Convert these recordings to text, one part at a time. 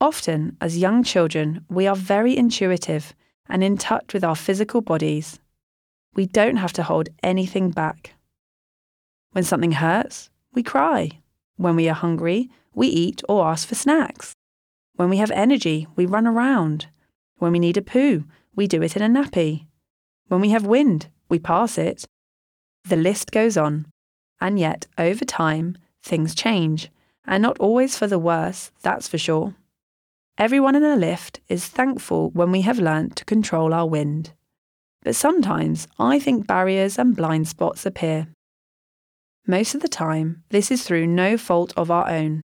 Often, as young children, we are very intuitive and in touch with our physical bodies. We don't have to hold anything back. When something hurts, we cry. When we are hungry, we eat or ask for snacks. When we have energy, we run around. When we need a poo, we do it in a nappy. When we have wind, we pass it. The list goes on. And yet, over time, things change, and not always for the worse, that's for sure. Everyone in a lift is thankful when we have learnt to control our wind. But sometimes I think barriers and blind spots appear. Most of the time, this is through no fault of our own,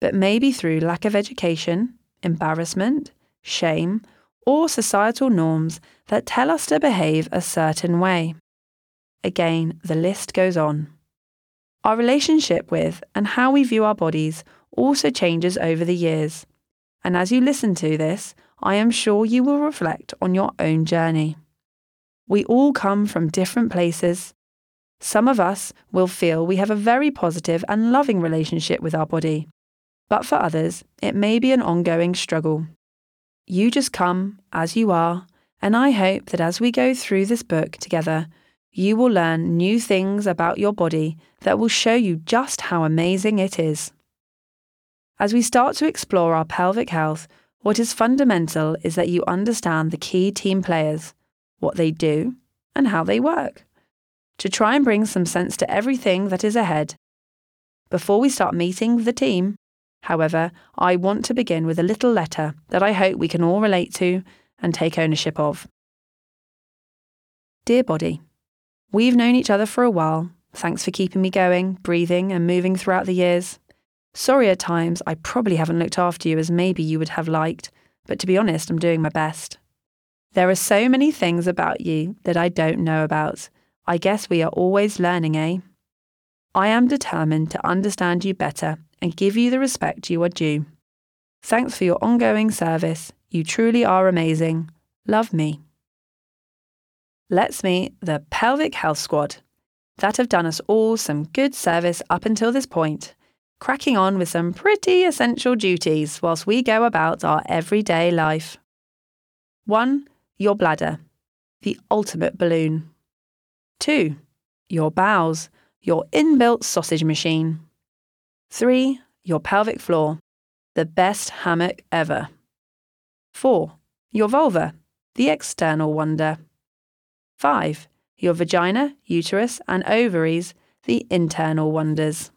but maybe through lack of education, embarrassment, shame, or societal norms that tell us to behave a certain way. Again, the list goes on. Our relationship with and how we view our bodies also changes over the years. And as you listen to this, I am sure you will reflect on your own journey. We all come from different places. Some of us will feel we have a very positive and loving relationship with our body, but for others, it may be an ongoing struggle. You just come as you are, and I hope that as we go through this book together, you will learn new things about your body that will show you just how amazing it is. As we start to explore our pelvic health, what is fundamental is that you understand the key team players, what they do, and how they work, to try and bring some sense to everything that is ahead. Before we start meeting the team, however, I want to begin with a little letter that I hope we can all relate to and take ownership of. Dear Body, We've known each other for a while. Thanks for keeping me going, breathing, and moving throughout the years. Sorry at times I probably haven't looked after you as maybe you would have liked, but to be honest, I'm doing my best. There are so many things about you that I don't know about. I guess we are always learning, eh? I am determined to understand you better and give you the respect you are due. Thanks for your ongoing service. You truly are amazing. Love me. Let's meet the Pelvic Health Squad that have done us all some good service up until this point, cracking on with some pretty essential duties whilst we go about our everyday life. 1. Your bladder, the ultimate balloon. 2. Your bowels, your inbuilt sausage machine. 3. Your pelvic floor, the best hammock ever. 4. Your vulva, the external wonder. 5. Your vagina, uterus, and ovaries, the internal wonders.